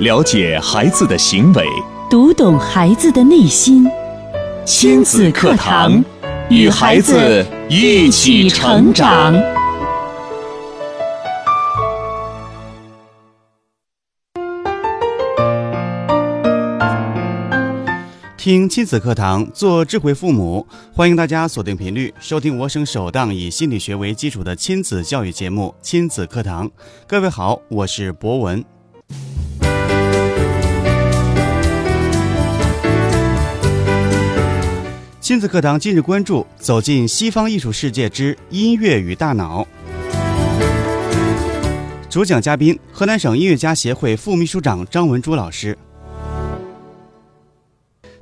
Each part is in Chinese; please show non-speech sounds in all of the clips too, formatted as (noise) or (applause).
了解孩子的行为，读懂孩子的内心。亲子课堂，与孩子一起成长。听亲子课堂，做智慧父母。欢迎大家锁定频率，收听我省首档以心理学为基础的亲子教育节目《亲子课堂》。各位好，我是博文。亲子课堂今日关注：走进西方艺术世界之音乐与大脑。主讲嘉宾：河南省音乐家协会副秘书长张文珠老师。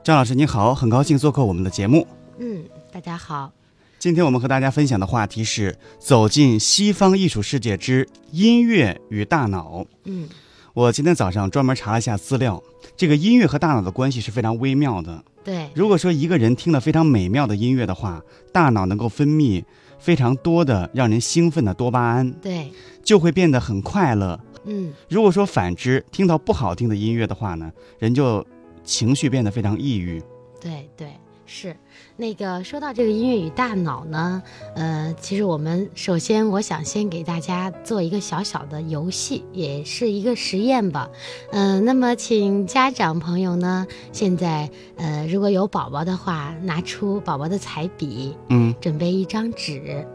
张老师您好，很高兴做客我们的节目。嗯，大家好。今天我们和大家分享的话题是走进西方艺术世界之音乐与大脑。嗯，我今天早上专门查了一下资料，这个音乐和大脑的关系是非常微妙的。对，如果说一个人听了非常美妙的音乐的话，大脑能够分泌非常多的让人兴奋的多巴胺，对，就会变得很快乐。嗯，如果说反之，听到不好听的音乐的话呢，人就情绪变得非常抑郁。对对是。那个说到这个音乐与大脑呢，呃，其实我们首先我想先给大家做一个小小的游戏，也是一个实验吧。嗯，那么请家长朋友呢，现在呃如果有宝宝的话，拿出宝宝的彩笔，嗯，准备一张纸，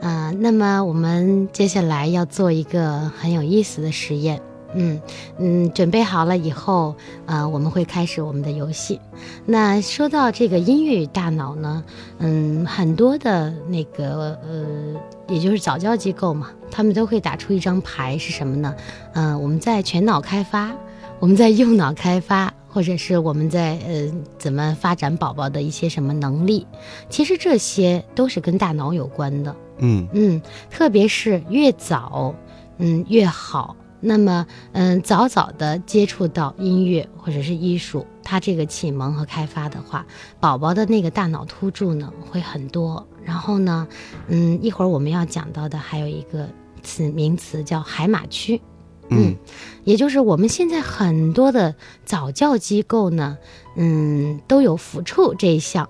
啊，那么我们接下来要做一个很有意思的实验。嗯嗯，准备好了以后，呃，我们会开始我们的游戏。那说到这个音乐与大脑呢，嗯，很多的那个呃，也就是早教机构嘛，他们都会打出一张牌，是什么呢？嗯，我们在全脑开发，我们在右脑开发，或者是我们在呃怎么发展宝宝的一些什么能力，其实这些都是跟大脑有关的。嗯嗯，特别是越早，嗯越好。那么，嗯，早早的接触到音乐或者是艺术，它这个启蒙和开发的话，宝宝的那个大脑突触呢会很多。然后呢，嗯，一会儿我们要讲到的还有一个词名词叫海马区，嗯，也就是我们现在很多的早教机构呢，嗯，都有抚触这一项，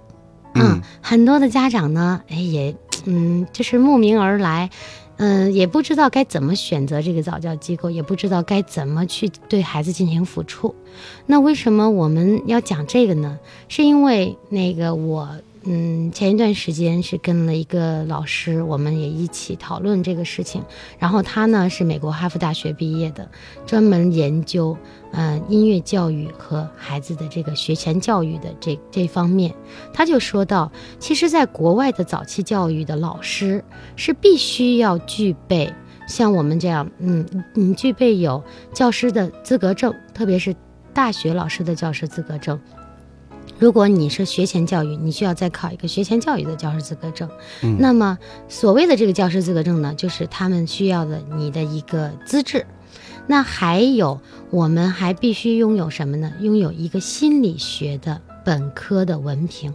嗯，很多的家长呢，哎也，嗯，就是慕名而来。嗯，也不知道该怎么选择这个早教机构，也不知道该怎么去对孩子进行抚触。那为什么我们要讲这个呢？是因为那个我。嗯，前一段时间是跟了一个老师，我们也一起讨论这个事情。然后他呢是美国哈佛大学毕业的，专门研究嗯音乐教育和孩子的这个学前教育的这这方面。他就说到，其实，在国外的早期教育的老师是必须要具备像我们这样，嗯，你具备有教师的资格证，特别是大学老师的教师资格证。如果你是学前教育，你需要再考一个学前教育的教师资格证。嗯，那么所谓的这个教师资格证呢，就是他们需要的你的一个资质。那还有，我们还必须拥有什么呢？拥有一个心理学的本科的文凭。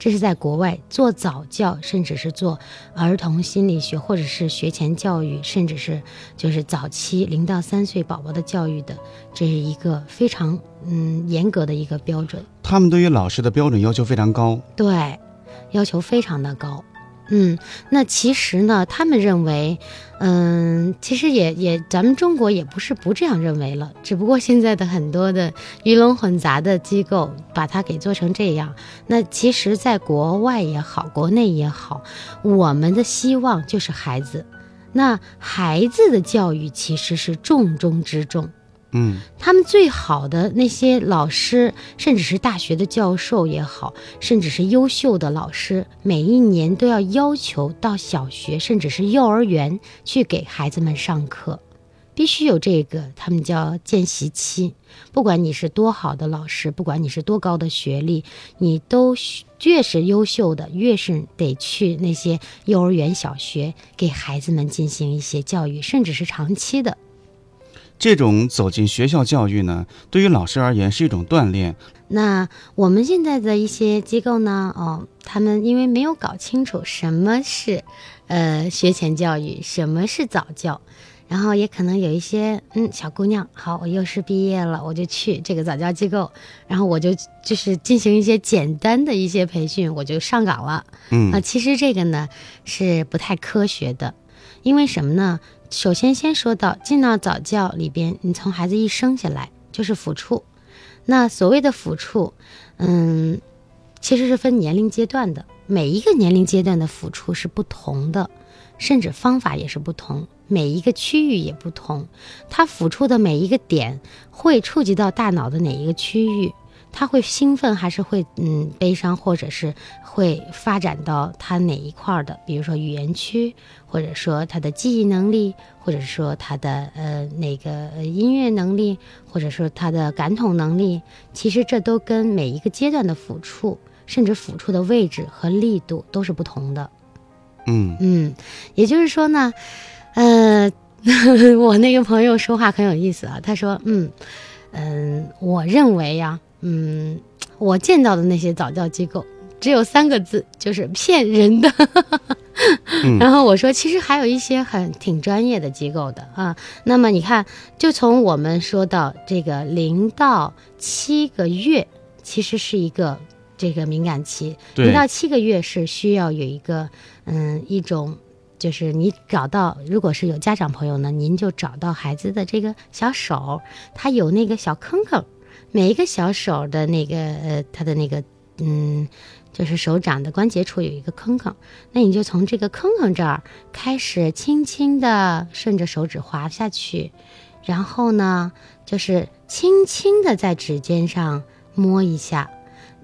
这是在国外做早教，甚至是做儿童心理学，或者是学前教育，甚至是就是早期零到三岁宝宝的教育的，这是一个非常嗯严格的一个标准。他们对于老师的标准要求非常高，对，要求非常的高。嗯，那其实呢，他们认为，嗯，其实也也，咱们中国也不是不这样认为了，只不过现在的很多的鱼龙混杂的机构把它给做成这样。那其实，在国外也好，国内也好，我们的希望就是孩子，那孩子的教育其实是重中之重。嗯，他们最好的那些老师，甚至是大学的教授也好，甚至是优秀的老师，每一年都要要求到小学，甚至是幼儿园去给孩子们上课，必须有这个，他们叫见习期。不管你是多好的老师，不管你是多高的学历，你都越是优秀的，越是得去那些幼儿园、小学给孩子们进行一些教育，甚至是长期的。这种走进学校教育呢，对于老师而言是一种锻炼。那我们现在的一些机构呢，哦，他们因为没有搞清楚什么是，呃，学前教育，什么是早教，然后也可能有一些嗯小姑娘，好，我幼师毕业了，我就去这个早教机构，然后我就就是进行一些简单的一些培训，我就上岗了。嗯啊，其实这个呢是不太科学的，因为什么呢？首先先说到进到早教里边，你从孩子一生下来就是抚触，那所谓的抚触，嗯，其实是分年龄阶段的，每一个年龄阶段的抚触是不同的，甚至方法也是不同，每一个区域也不同，它抚触的每一个点会触及到大脑的哪一个区域。他会兴奋还是会嗯悲伤，或者是会发展到他哪一块儿的，比如说语言区，或者说他的记忆能力，或者说他的呃那个呃音乐能力，或者说他的感统能力，其实这都跟每一个阶段的抚触，甚至抚触的位置和力度都是不同的。嗯嗯，也就是说呢，呃，(laughs) 我那个朋友说话很有意思啊，他说，嗯嗯，我认为呀、嗯，我见到的那些早教机构只有三个字，就是骗人的。(laughs) 然后我说，其实还有一些很挺专业的机构的啊。那么你看，就从我们说到这个零到七个月，其实是一个这个敏感期。对零到七个月是需要有一个嗯一种。就是你找到，如果是有家长朋友呢，您就找到孩子的这个小手，它有那个小坑坑，每一个小手的那个呃，它的那个嗯，就是手掌的关节处有一个坑坑，那你就从这个坑坑这儿开始轻轻的顺着手指滑下去，然后呢，就是轻轻的在指尖上摸一下，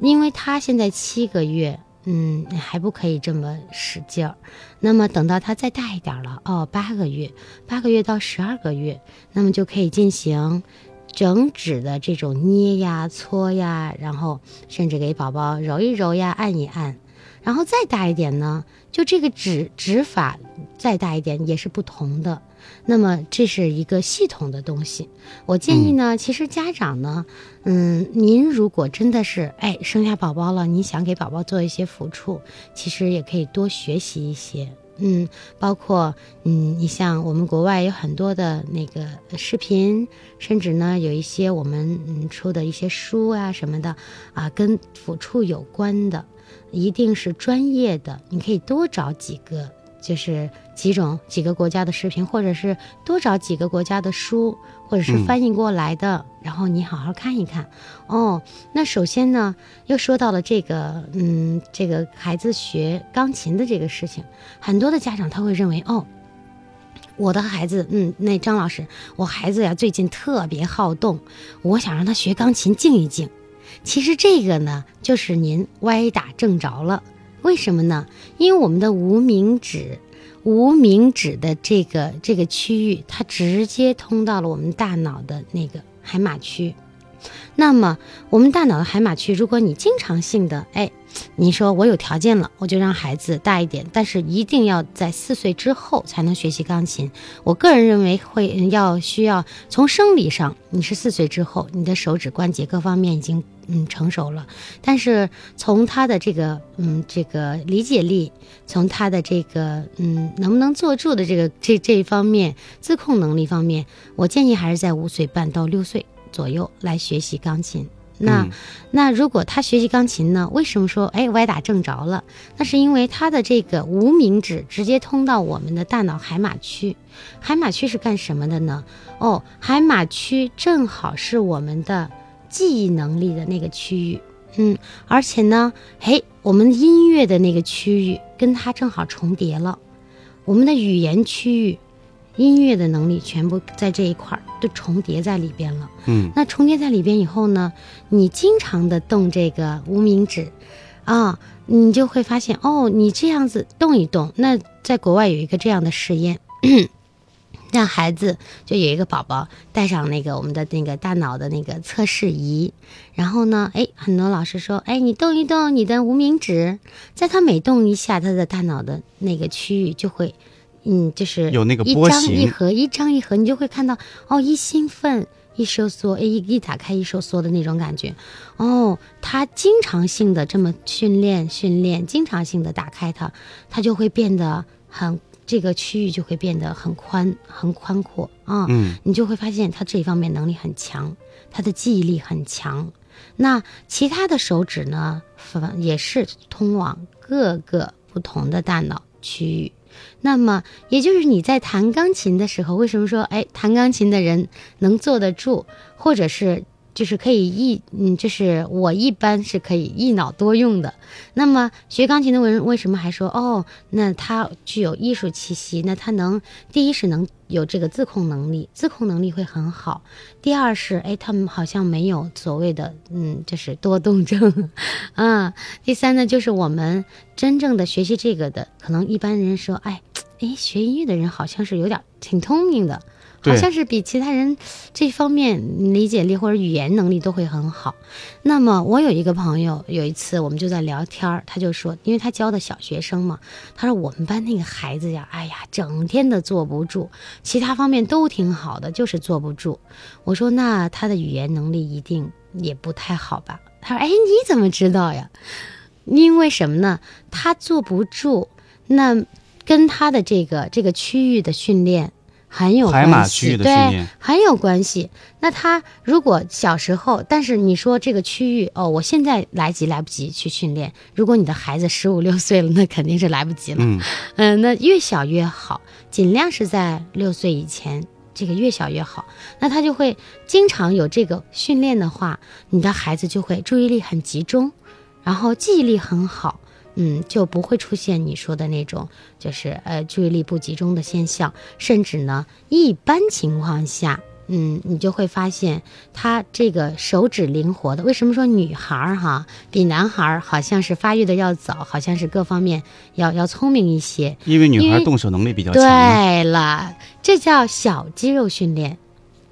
因为他现在七个月。嗯，还不可以这么使劲儿。那么等到他再大一点了，哦，八个月，八个月到十二个月，那么就可以进行整指的这种捏呀、搓呀，然后甚至给宝宝揉一揉呀、按一按。然后再大一点呢，就这个指指法再大一点也是不同的。那么这是一个系统的东西。我建议呢，其实家长呢，嗯，您如果真的是哎生下宝宝了，你想给宝宝做一些抚触，其实也可以多学习一些。嗯，包括嗯，你像我们国外有很多的那个视频，甚至呢有一些我们嗯出的一些书啊什么的啊，跟抚触有关的，一定是专业的。你可以多找几个，就是几种几个国家的视频，或者是多找几个国家的书，或者是翻译过来的，然后你好好看一看。哦，那首先呢，又说到了这个，嗯，这个孩子学钢琴的这个事情，很多的家长他会认为，哦，我的孩子，嗯，那张老师，我孩子呀最近特别好动，我想让他学钢琴静一静。其实这个呢，就是您歪打正着了。为什么呢？因为我们的无名指，无名指的这个这个区域，它直接通到了我们大脑的那个海马区。那么，我们大脑的海马区，如果你经常性的，哎，你说我有条件了，我就让孩子大一点，但是一定要在四岁之后才能学习钢琴。我个人认为会要需要从生理上，你是四岁之后，你的手指关节各方面已经嗯成熟了，但是从他的这个嗯这个理解力，从他的这个嗯能不能坐住的这个这这一方面，自控能力方面，我建议还是在五岁半到六岁左右来学习钢琴。那、嗯那如果他学习钢琴呢？为什么说哎歪打正着了？那是因为他的这个无名指直接通到我们的大脑海马区。海马区是干什么的呢？哦，海马区正好是我们的记忆能力的那个区域。嗯，而且呢，嘿，我们音乐的那个区域跟它正好重叠了，我们的语言区域、音乐的能力全部在这一块儿都重叠在里边了。嗯那重叠在里边以后呢，你经常的动这个无名指，啊，你就会发现哦，你这样子动一动。那在国外有一个这样的实验，让孩子就有一个宝宝带上那个我们的那个大脑的那个测试仪，然后呢，哎，很多老师说，哎，你动一动你的无名指，在他每动一下，他的大脑的那个区域就会。嗯，就是有那个一张波形一合，一张一合，你就会看到哦，一兴奋一收缩，哎，一一打开一收缩的那种感觉。哦，他经常性的这么训练训练，经常性的打开它，它就会变得很这个区域就会变得很宽、很宽阔啊。嗯，你就会发现他这一方面能力很强，他的记忆力很强。那其他的手指呢，反也是通往各个不同的大脑区域。那么，也就是你在弹钢琴的时候，为什么说，哎，弹钢琴的人能坐得住，或者是就是可以一，嗯，就是我一般是可以一脑多用的。那么学钢琴的人为什么还说，哦，那他具有艺术气息？那他能，第一是能有这个自控能力，自控能力会很好。第二是，哎，他们好像没有所谓的，嗯，就是多动症，(laughs) 啊。第三呢，就是我们真正的学习这个的，可能一般人说，哎，哎，学音乐的人好像是有点挺聪明的，好像是比其他人这方面理解力或者语言能力都会很好。那么我有一个朋友，有一次我们就在聊天儿，他就说，因为他教的小学生嘛，他说我们班那个孩子呀，哎呀，整天的坐不住，其他方面都挺好的，就是坐不住。我说那他的语言能力一定也不太好吧？他说，哎，你怎么知道呀？因为什么呢？他坐不住，那跟他的这个这个区域的训练很有海马关系，区域的训对练，很有关系。那他如果小时候，但是你说这个区域哦，我现在来及来不及去训练。如果你的孩子十五六岁了，那肯定是来不及了。嗯，嗯，那越小越好，尽量是在六岁以前，这个越小越好。那他就会经常有这个训练的话，你的孩子就会注意力很集中，然后记忆力很好，嗯，就不会出现你说的那种就是呃注意力不集中的现象，甚至呢，一般情况下。嗯，你就会发现他这个手指灵活的。为什么说女孩儿哈比男孩儿好像是发育的要早，好像是各方面要要聪明一些？因为女孩动手能力比较强，对了，这叫小肌肉训练，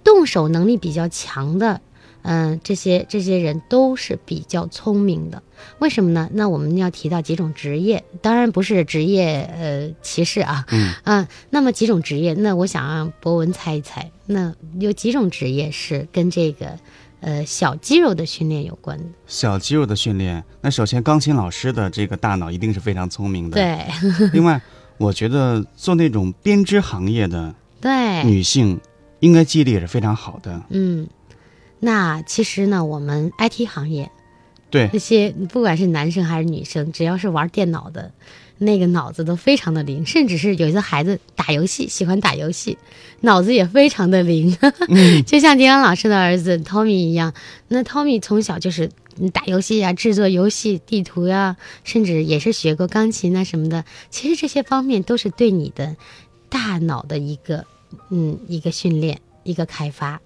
动手能力比较强的，嗯、这些这些人都是比较聪明的。为什么呢？那我们要提到几种职业，当然不是职业呃歧视啊，嗯啊，那么几种职业，那我想让博文猜一猜，那有几种职业是跟这个呃小肌肉的训练有关的？小肌肉的训练。那首先，钢琴老师的这个大脑一定是非常聪明的。。对另外，我觉得做那种编织行业的对，女性，应该记忆力也是非常好的。嗯，那其实呢，我们 IT 行业。对那，些不管是男生还是女生，只要是玩电脑的，那个脑子都非常的灵，甚至是有些孩子打游戏，喜欢打游戏，脑子也非常的灵，(laughs) 就像丁阳老师的儿子 Tommy 一样。那 Tommy 从小就是打游戏呀、制作游戏地图呀、甚至也是学过钢琴啊什么的。其实这些方面都是对你的大脑的一个嗯一个训练、一个开发。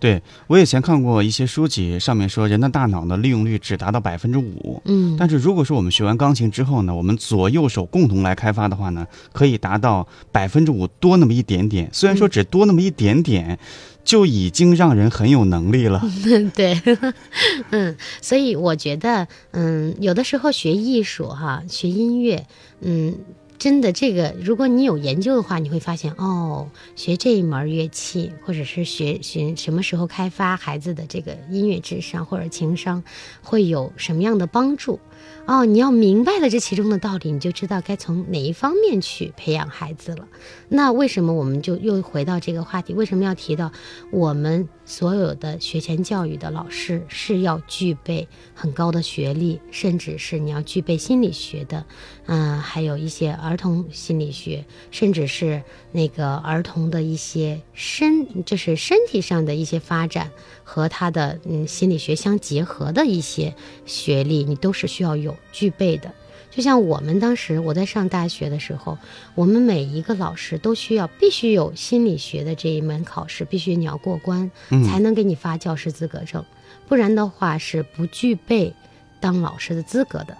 对我以前看过一些书籍，上面说人的大脑呢利用率只达到百分之五。嗯，但是如果说我们学完钢琴之后呢，我们左右手共同来开发的话呢，可以达到百分之五多那么一点点。虽然说只多那么一点点，就已经让人很有能力了。(laughs) 对，(laughs) 嗯，所以我觉得，嗯，有的时候学艺术哈，学音乐，嗯，真的这个，如果你有研究的话，你会发现哦，学这一门乐器，或者是学学什么时候开发孩子的这个音乐智商或者情商，会有什么样的帮助。哦，你要明白了这其中的道理，你就知道该从哪一方面去培养孩子了。那为什么我们就又回到这个话题？为什么要提到我们所有的学前教育的老师是要具备很高的学历，甚至是你要具备心理学的，嗯、还有一些儿童心理学，甚至是那个儿童的一些身，就是身体上的一些发展和他的嗯心理学相结合的一些学历，你都是需要有具备的。就像我们当时我在上大学的时候，我们每一个老师都需要必须有心理学的这一门考试，必须你要过关，嗯才能给你发教师资格证，不然的话是不具备当老师的资格的。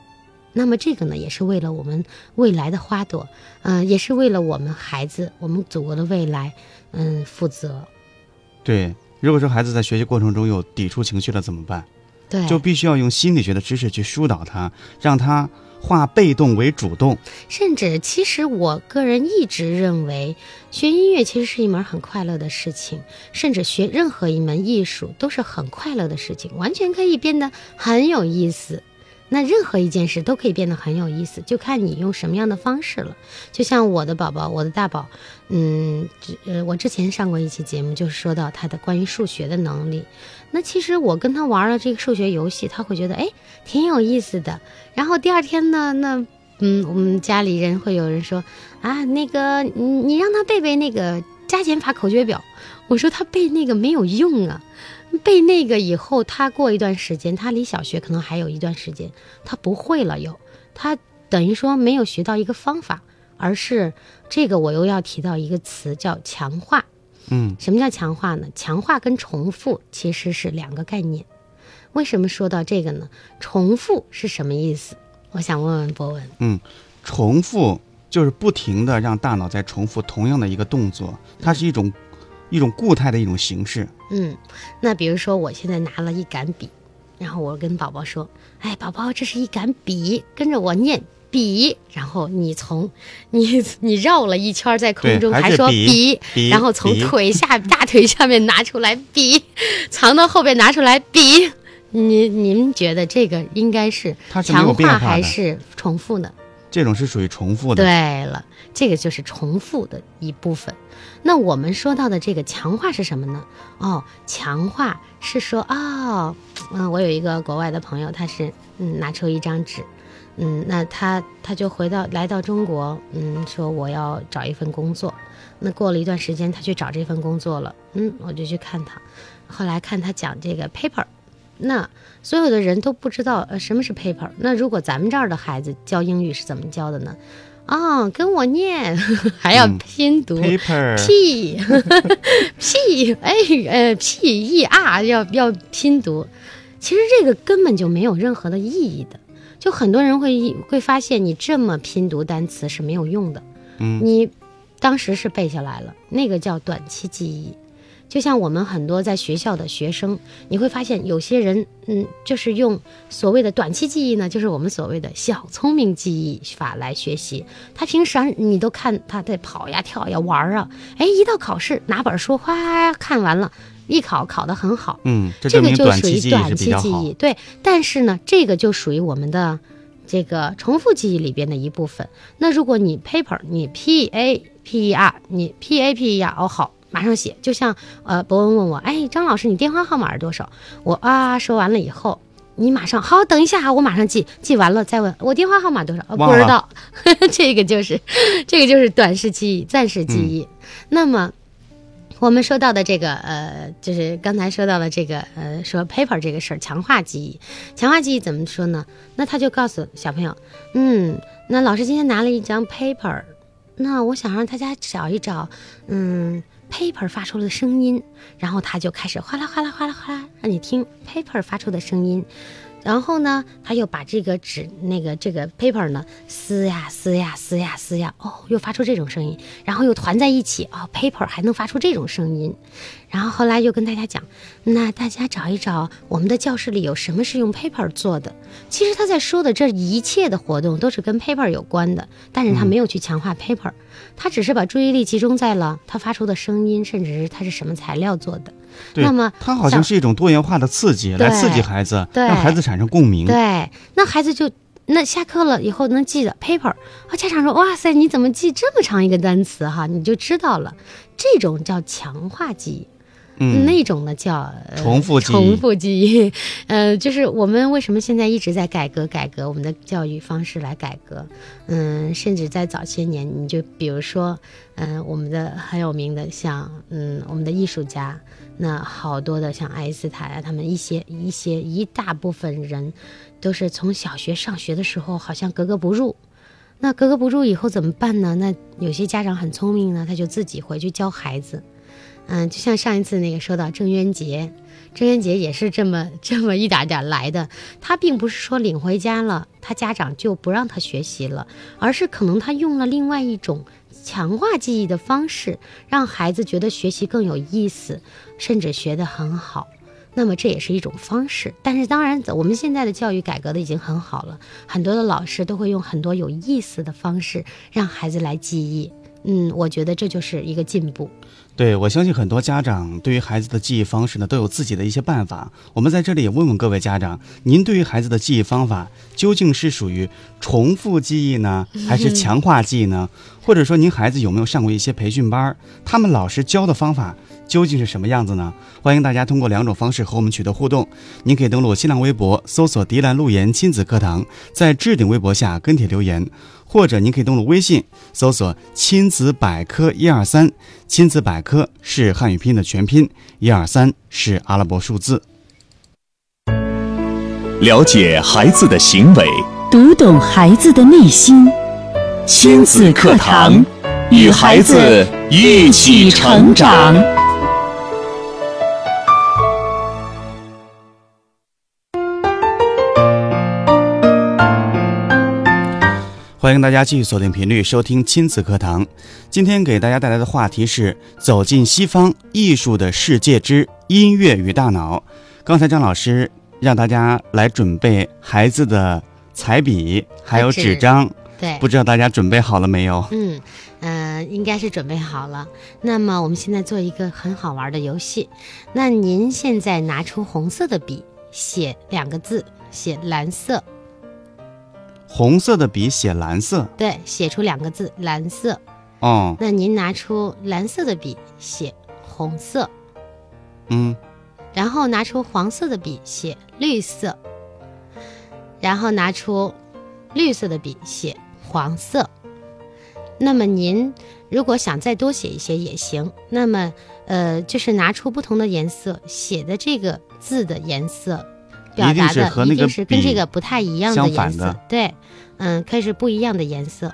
那么这个呢，也是为了我们未来的花朵，嗯、也是为了我们孩子、我们祖国的未来，嗯，负责。对，如果说孩子在学习过程中有抵触情绪了怎么办？对，就必须要用心理学的知识去疏导他，让他化被动为主动。甚至，其实我个人一直认为，学音乐其实是一门很快乐的事情，甚至学任何一门艺术都是很快乐的事情，完全可以变得很有意思。那任何一件事都可以变得很有意思，就看你用什么样的方式了。就像我的宝宝，我的大宝，嗯，呃，我之前上过一期节目，就是说到他的关于数学的能力。那其实我跟他玩了这个数学游戏，他会觉得哎挺有意思的。然后第二天呢，那嗯，我们家里人会有人说啊，那个你你让他背背那个加减法口诀表。我说他背那个没有用啊。背那个以后，他过一段时间，他离小学可能还有一段时间，他不会了。又，他等于说没有学到一个方法，而是这个我又要提到一个词叫强化。嗯，什么叫强化呢？强化跟重复其实是两个概念。为什么说到这个呢？重复是什么意思？我想问问博文。嗯，重复就是不停的让大脑在重复同样的一个动作，它是一种。一种固态的一种形式。嗯，那比如说我现在拿了一杆笔，然后我跟宝宝说：“哎，宝宝，这是一杆笔，跟着我念笔。”然后你从 (laughs) 你你绕了一圈在空中，还说笔，然后从腿下 (laughs) 大腿下面拿出来笔，藏到后边拿出来笔。您您觉得这个应该是强化还是重复呢？这种是属于重复的。对了，这个就是重复的一部分。那我们说到的这个强化是什么呢？哦，强化是说，哦，嗯，我有一个国外的朋友，他是嗯拿出一张纸，嗯，那他他就回到来到中国，嗯，说我要找一份工作。那过了一段时间，他去找这份工作了，嗯，我就去看他，后来看他讲这个 paper。那所有的人都不知道呃什么是 paper。那如果咱们这儿的孩子教英语是怎么教的呢？啊，跟我念，还要拼读 paper，p (laughs) p 哎呃 p e r 要要拼读。其实这个根本就没有任何的意义的。就很多人会会发现，你这么拼读单词是没有用的。嗯，你当时是背下来了，那个叫短期记忆。就像我们很多在学校的学生，你会发现有些人，嗯，就是用所谓的短期记忆呢，就是我们所谓的小聪明记忆法来学习。他平时你都看他在跑呀、跳呀、玩啊，哎，一到考试拿本书哗看完了，一考考得很好。嗯，这个就属于短期记忆。对，但是呢，这个就属于我们的这个重复记忆里边的一部分。那如果你 paper，你 p a p e r，你 p a p e r 哦好。马上写，就像呃，博文问我，哎，张老师，你电话号码是多少？我啊，说完了以后，你马上好，等一下啊，我马上记，记完了再问我电话号码多少？不知道，(laughs) 这个就是，这个就是短时记忆、暂时记忆。那么，我们说到的这个呃，就是刚才说到的这个呃，说 paper 这个事儿，强化记忆，强化记忆怎么说呢？那他就告诉小朋友，嗯，那老师今天拿了一张 paper，那我想让大家找一找，嗯。paper 发出的声音，然后他就开始哗啦哗啦哗啦哗啦，让你听 paper 发出的声音。然后呢，他又把这个纸那个这个 paper 呢撕呀撕呀撕呀撕呀，哦，又发出这种声音，然后又团在一起，哦，paper 还能发出这种声音。然后后来又跟大家讲，那大家找一找我们的教室里有什么是用 paper 做的。其实他在说的这一切的活动都是跟 paper 有关的，但是他没有去强化 paper，他只是把注意力集中在了他发出的声音，甚至是它是什么材料做的。那么它好像是一种多元化的刺激，来刺激孩子，让孩子产生共鸣。对，那孩子就那下课了以后能记得 paper，啊，家长说哇塞，你怎么记这么长一个单词哈？你就知道了，这种叫强化记忆。嗯，那种呢叫重复重复记忆，(laughs) 呃，就是我们为什么现在一直在改革改革我们的教育方式来改革，嗯，甚至在早些年，你就比如说，嗯，我们的很有名的像，嗯，我们的艺术家，那好多的像爱因斯坦啊，他们一些一些一大部分人，都是从小学上学的时候好像格格不入，那格格不入以后怎么办呢？那有些家长很聪明呢，他就自己回去教孩子。嗯，就像上一次那个说到郑渊洁，郑渊洁也是这么这么一点点来的。他并不是说领回家了，他家长就不让他学习了，而是可能他用了另外一种强化记忆的方式，让孩子觉得学习更有意思，甚至学得很好。那么这也是一种方式。但是当然，我们现在的教育改革的已经很好了，很多的老师都会用很多有意思的方式让孩子来记忆。嗯，我觉得这就是一个进步。对，我相信很多家长对于孩子的记忆方式呢，都有自己的一些办法。我们在这里也问问各位家长，您对于孩子的记忆方法究竟是属于重复记忆呢，还是强化记忆呢？或者说，您孩子有没有上过一些培训班？他们老师教的方法究竟是什么样子呢？欢迎大家通过两种方式和我们取得互动。您可以登录新浪微博，搜索“迪兰路言亲子课堂”，在置顶微博下跟帖留言。或者您可以登录微信，搜索“亲子百科一二三”，亲子百科是汉语拼音的全拼，一二三是阿拉伯数字。了解孩子的行为，读懂孩子的内心。亲子课堂，与孩子一起成长。欢迎大家继续锁定频率收听亲子课堂。今天给大家带来的话题是走进西方艺术的世界之音乐与大脑。刚才张老师让大家来准备孩子的彩笔还有纸张，对，不知道大家准备好了没有？嗯，呃，应该是准备好了。那么我们现在做一个很好玩的游戏。那您现在拿出红色的笔，写两个字，写蓝色。红色的笔写蓝色，对，写出两个字蓝色。哦，那您拿出蓝色的笔写红色，嗯，然后拿出黄色的笔写绿色，然后拿出绿色的笔写黄色。那么您如果想再多写一些也行。那么呃，就是拿出不同的颜色写的这个字的颜色。表达的一定是跟这个不太一样的颜色，对，嗯，可以是不一样的颜色。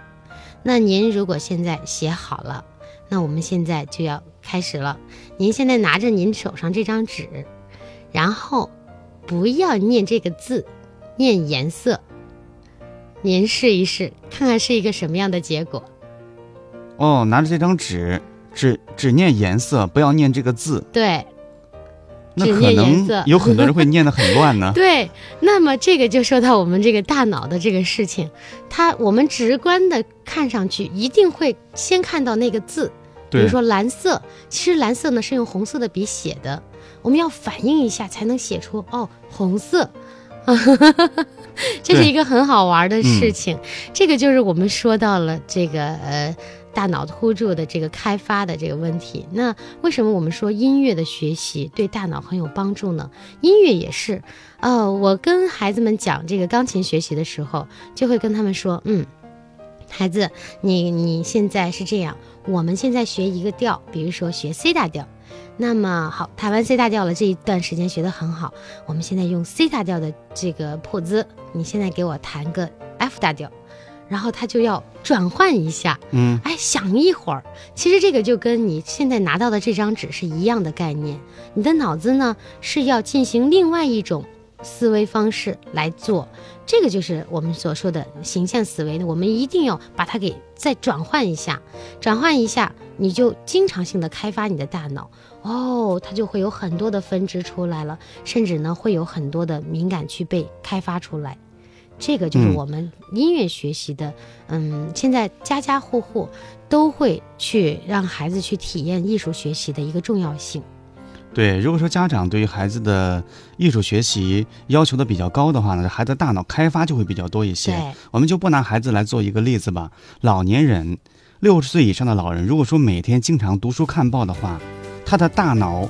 那您如果现在写好了，那我们现在就要开始了。您现在拿着您手上这张纸，然后不要念这个字，念颜色。您试一试，看看是一个什么样的结果。哦，拿着这张纸，只只念颜色，不要念这个字。对。那可能有很多人会念得很乱呢。(laughs) 对，那么这个就说到我们这个大脑的这个事情，它我们直观的看上去一定会先看到那个字，比如说蓝色，其实蓝色呢是用红色的笔写的，我们要反应一下才能写出哦红色，(laughs) 这是一个很好玩的事情。这个就是我们说到了这个呃。大脑突触的这个开发的这个问题，那为什么我们说音乐的学习对大脑很有帮助呢？音乐也是，呃，我跟孩子们讲这个钢琴学习的时候，就会跟他们说，嗯，孩子，你你现在是这样，我们现在学一个调，比如说学 C 大调，那么好，弹完 C 大调了，这一段时间学得很好，我们现在用 C 大调的这个破姿，你现在给我弹个 F 大调。然后他就要转换一下，嗯，哎，想一会儿，其实这个就跟你现在拿到的这张纸是一样的概念。你的脑子呢是要进行另外一种思维方式来做，这个就是我们所说的形象思维呢。我们一定要把它给再转换一下，转换一下，你就经常性的开发你的大脑，哦，它就会有很多的分支出来了，甚至呢会有很多的敏感区被开发出来。这个就是我们音乐学习的，嗯，现在家家户户都会去让孩子去体验艺术学习的一个重要性。对，如果说家长对于孩子的艺术学习要求的比较高的话呢，孩子大脑开发就会比较多一些。我们就不拿孩子来做一个例子吧。老年人，六十岁以上的老人，如果说每天经常读书看报的话，他的大脑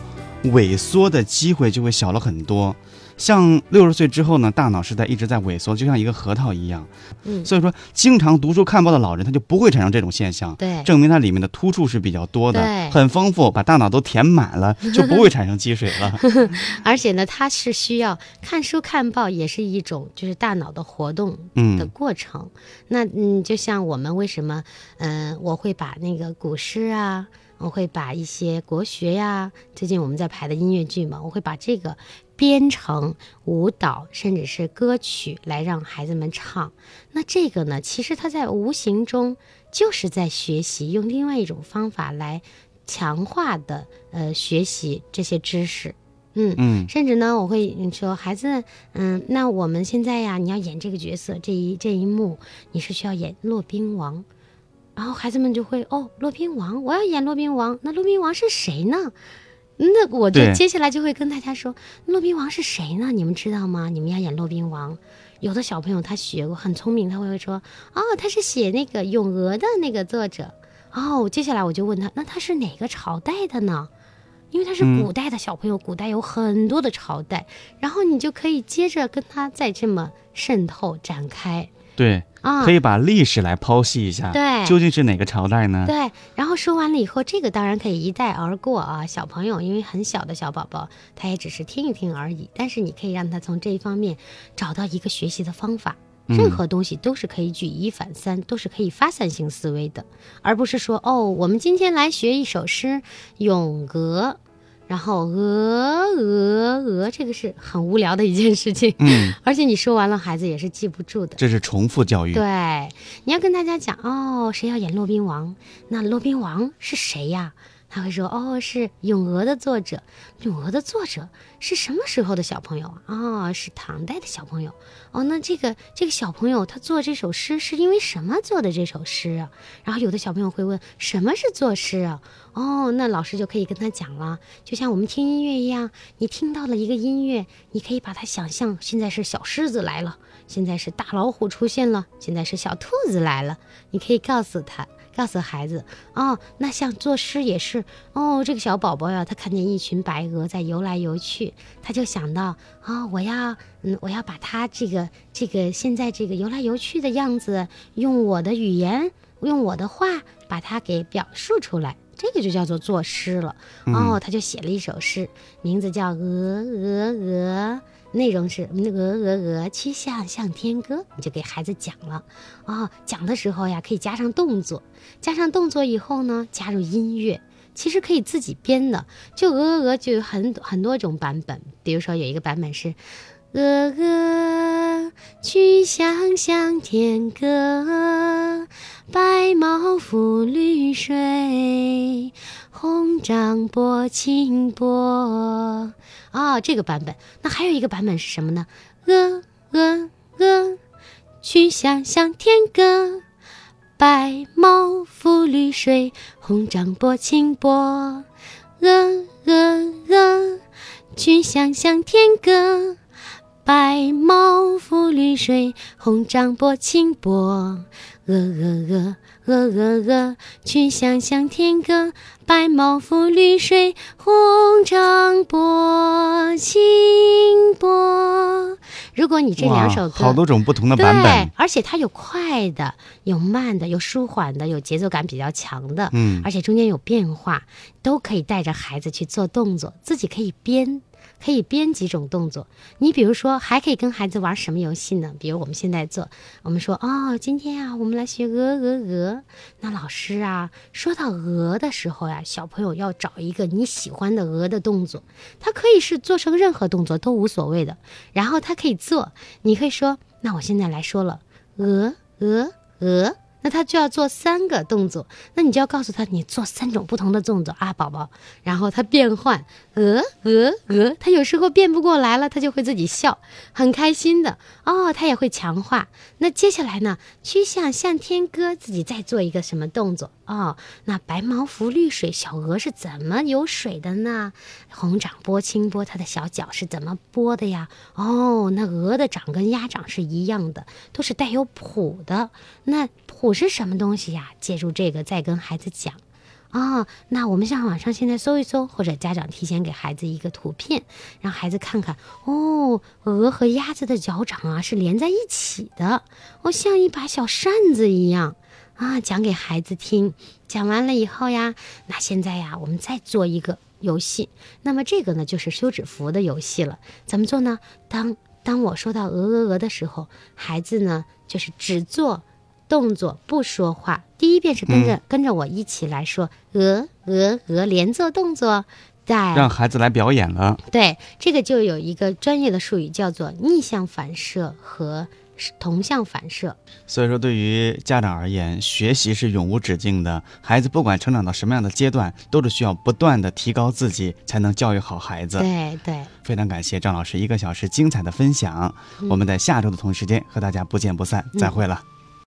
萎缩的机会就会小了很多。像六十岁之后呢，大脑是在一直在萎缩，就像一个核桃一样。嗯，所以说经常读书看报的老人，他就不会产生这种现象。对，证明它里面的突触是比较多的，对，很丰富，把大脑都填满了，就不会产生积水了。(laughs) 而且呢，它是需要看书看报，也是一种就是大脑的活动的过程。那嗯，就像我们为什么嗯，我会把那个古诗啊，我会把一些国学呀，最近我们在排的音乐剧嘛，我会把这个。编成舞蹈，甚至是歌曲来让孩子们唱。那这个呢，其实他在无形中就是在学习，用另外一种方法来强化的呃学习这些知识。嗯嗯，甚至呢，我会说孩子，嗯，那我们现在呀，你要演这个角色，这一这一幕，你是需要演骆宾王。然后孩子们就会哦，骆宾王，我要演骆宾王。那骆宾王是谁呢？那我就接下来就会跟大家说，骆宾王是谁呢？你们知道吗？你们要演骆宾王。有的小朋友他学过，很聪明，他会说，哦，他是写那个《咏鹅》的那个作者。哦，接下来我就问他，那他是哪个朝代的呢？因为他是嗯古代的小朋友，古代有很多的朝代，然后你就可以接着跟他再这么渗透展开对，啊。可以把历史来剖析一下，对究竟是哪个朝代呢？对，然后说完了以后，这个当然可以一带而过啊。小朋友因为很小的小宝宝，他也只是听一听而已。但是你可以让他从这一方面找到一个学习的方法。任何东西都是可以举一反三，都是可以发散性思维的，而不是说哦，我们今天来学一首诗《咏鹅》，然后鹅鹅鹅，这个是很无聊的一件事情。嗯，(laughs) 而且你说完了，孩子也是记不住的。这是重复教育。对，你要跟大家讲哦，谁要演骆宾王？那骆宾王是谁呀？他会说哦，是《咏鹅》的作者。《咏鹅》的作者是什么时候的小朋友啊？哦，是唐代的小朋友。哦，那这个这个小朋友他做这首诗是因为什么做的这首诗啊？然后有的小朋友会问，什么是作诗啊？哦，那老师就可以跟他讲了，就像我们听音乐一样，你听到了一个音乐，你可以把它想象，现在是小狮子来了，现在是大老虎出现了，现在是小兔子来了，你可以告诉他。告诉孩子哦，那像作诗也是哦。这个小宝宝呀，他看见一群白鹅在游来游去，他就想到啊、哦，我要嗯，我要把它这个这个现在这个游来游去的样子，用我的语言，用我的话把它给表述出来。这个就叫做作诗了哦，他就写了一首诗，名字叫《鹅鹅鹅》，内容是那鹅鹅鹅曲项向天歌，你就给孩子讲了哦。讲的时候呀，可以加上动作，加上动作以后呢，加入音乐，其实可以自己编的。就鹅鹅鹅就有很很多种版本，比如说有一个版本是。鹅鹅曲项向天歌，白毛浮绿水，红掌拨清波。哦，这个版本。那还有一个版本是什么呢？鹅鹅鹅，曲项向天歌，白毛浮绿水，红掌拨清波。鹅鹅鹅，曲项向天歌。白毛浮绿水，红掌拨清波。鹅鹅鹅，鹅鹅鹅，曲项向天歌。白毛浮绿水，红掌拨清波。如果你这两首歌，好多种不同的版本，，而且它有快的，有慢的，有舒缓的，有节奏感比较强的，嗯而且中间有变化，都可以带着孩子去做动作，自己可以编。可以编几种动作，你比如说，还可以跟孩子玩什么游戏呢？比如我们现在做，我们说哦，今天啊，我们来学鹅鹅鹅。那老师啊，说到鹅的时候呀、小朋友要找一个你喜欢的鹅的动作，它可以是做成任何动作都无所谓的。然后它可以做，你会说，那我现在来说了，鹅鹅鹅。那他就要做三个动作，那你就要告诉他，你做三种不同的动作啊，宝宝。然后他变换，鹅鹅鹅，它有时候变不过来了，它就会自己笑，很开心的哦。它也会强化。那接下来呢，曲项向天歌，自己再做一个什么动作哦？那白毛浮绿水，小鹅是怎么游水的呢？红掌拨清波，它的小脚是怎么拨的呀？哦，那鹅的掌跟鸭掌是一样的，都是带有蹼的。那蹼是什么东西呀？借助这个再跟孩子讲。哦，那我们上网上现在搜一搜，或者家长提前给孩子一个图片，让孩子看看。哦，鹅和鸭子的脚掌啊是连在一起的，哦，像一把小扇子一样啊，讲给孩子听。讲完了以后呀，那现在呀，我们再做一个游戏。那么这个呢，就是休止符的游戏了。怎么做呢？当当我说到鹅鹅鹅的时候，孩子呢就是只做动作不说话。第一遍是跟着、跟着我一起来说鹅鹅鹅，连做动作。再让孩子来表演了。对这个就有一个专业的术语叫做逆向反射和同向反射。所以说，对于家长而言，学习是永无止境的。孩子不管成长到什么样的阶段，都是需要不断的提高自己，才能教育好孩子。对对，非常感谢张老师一个小时精彩的分享。我们在下周的同时间和大家不见不散，再会了。